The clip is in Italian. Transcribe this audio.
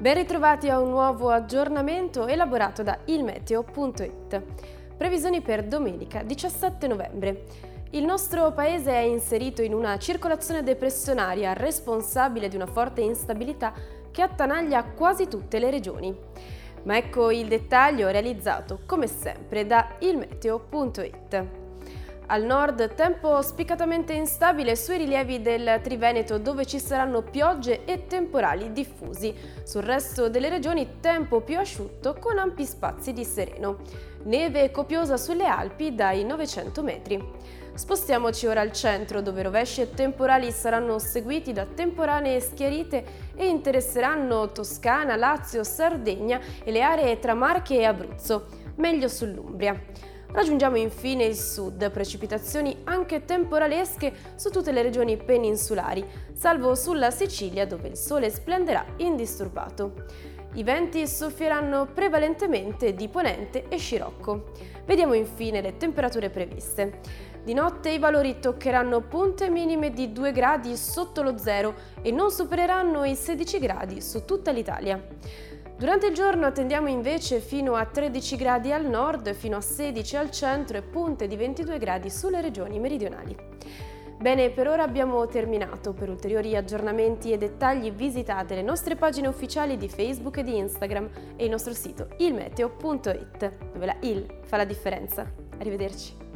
Ben ritrovati a un nuovo aggiornamento elaborato da ilmeteo.it. Previsioni per domenica 17 novembre. Il nostro paese è inserito in una circolazione depressionaria responsabile di una forte instabilità che attanaglia quasi tutte le regioni. Ma ecco il dettaglio realizzato come sempre da ilmeteo.it. Al nord tempo spiccatamente instabile sui rilievi del Triveneto dove ci saranno piogge e temporali diffusi. Sul resto delle regioni tempo più asciutto con ampi spazi di sereno. Neve copiosa sulle Alpi dai 900 metri. Spostiamoci ora al centro dove rovesci e temporali saranno seguiti da temporanee schiarite e interesseranno Toscana, Lazio, Sardegna e le aree tra Marche e Abruzzo, meglio sull'Umbria. Raggiungiamo infine il sud, precipitazioni anche temporalesche su tutte le regioni peninsulari, salvo sulla Sicilia dove il sole splenderà indisturbato. I venti soffieranno prevalentemente di ponente e scirocco. Vediamo infine le temperature previste. Di notte i valori toccheranno punte minime di 2 gradi sotto lo zero e non supereranno i 16 gradi su tutta l'Italia. Durante il giorno attendiamo invece fino a 13 gradi al nord, fino a 16 al centro e punte di 22 gradi sulle regioni meridionali. Bene, per ora abbiamo terminato. Per ulteriori aggiornamenti e dettagli visitate le nostre pagine ufficiali di Facebook e di Instagram e il nostro sito ilmeteo.it, dove la il fa la differenza. Arrivederci.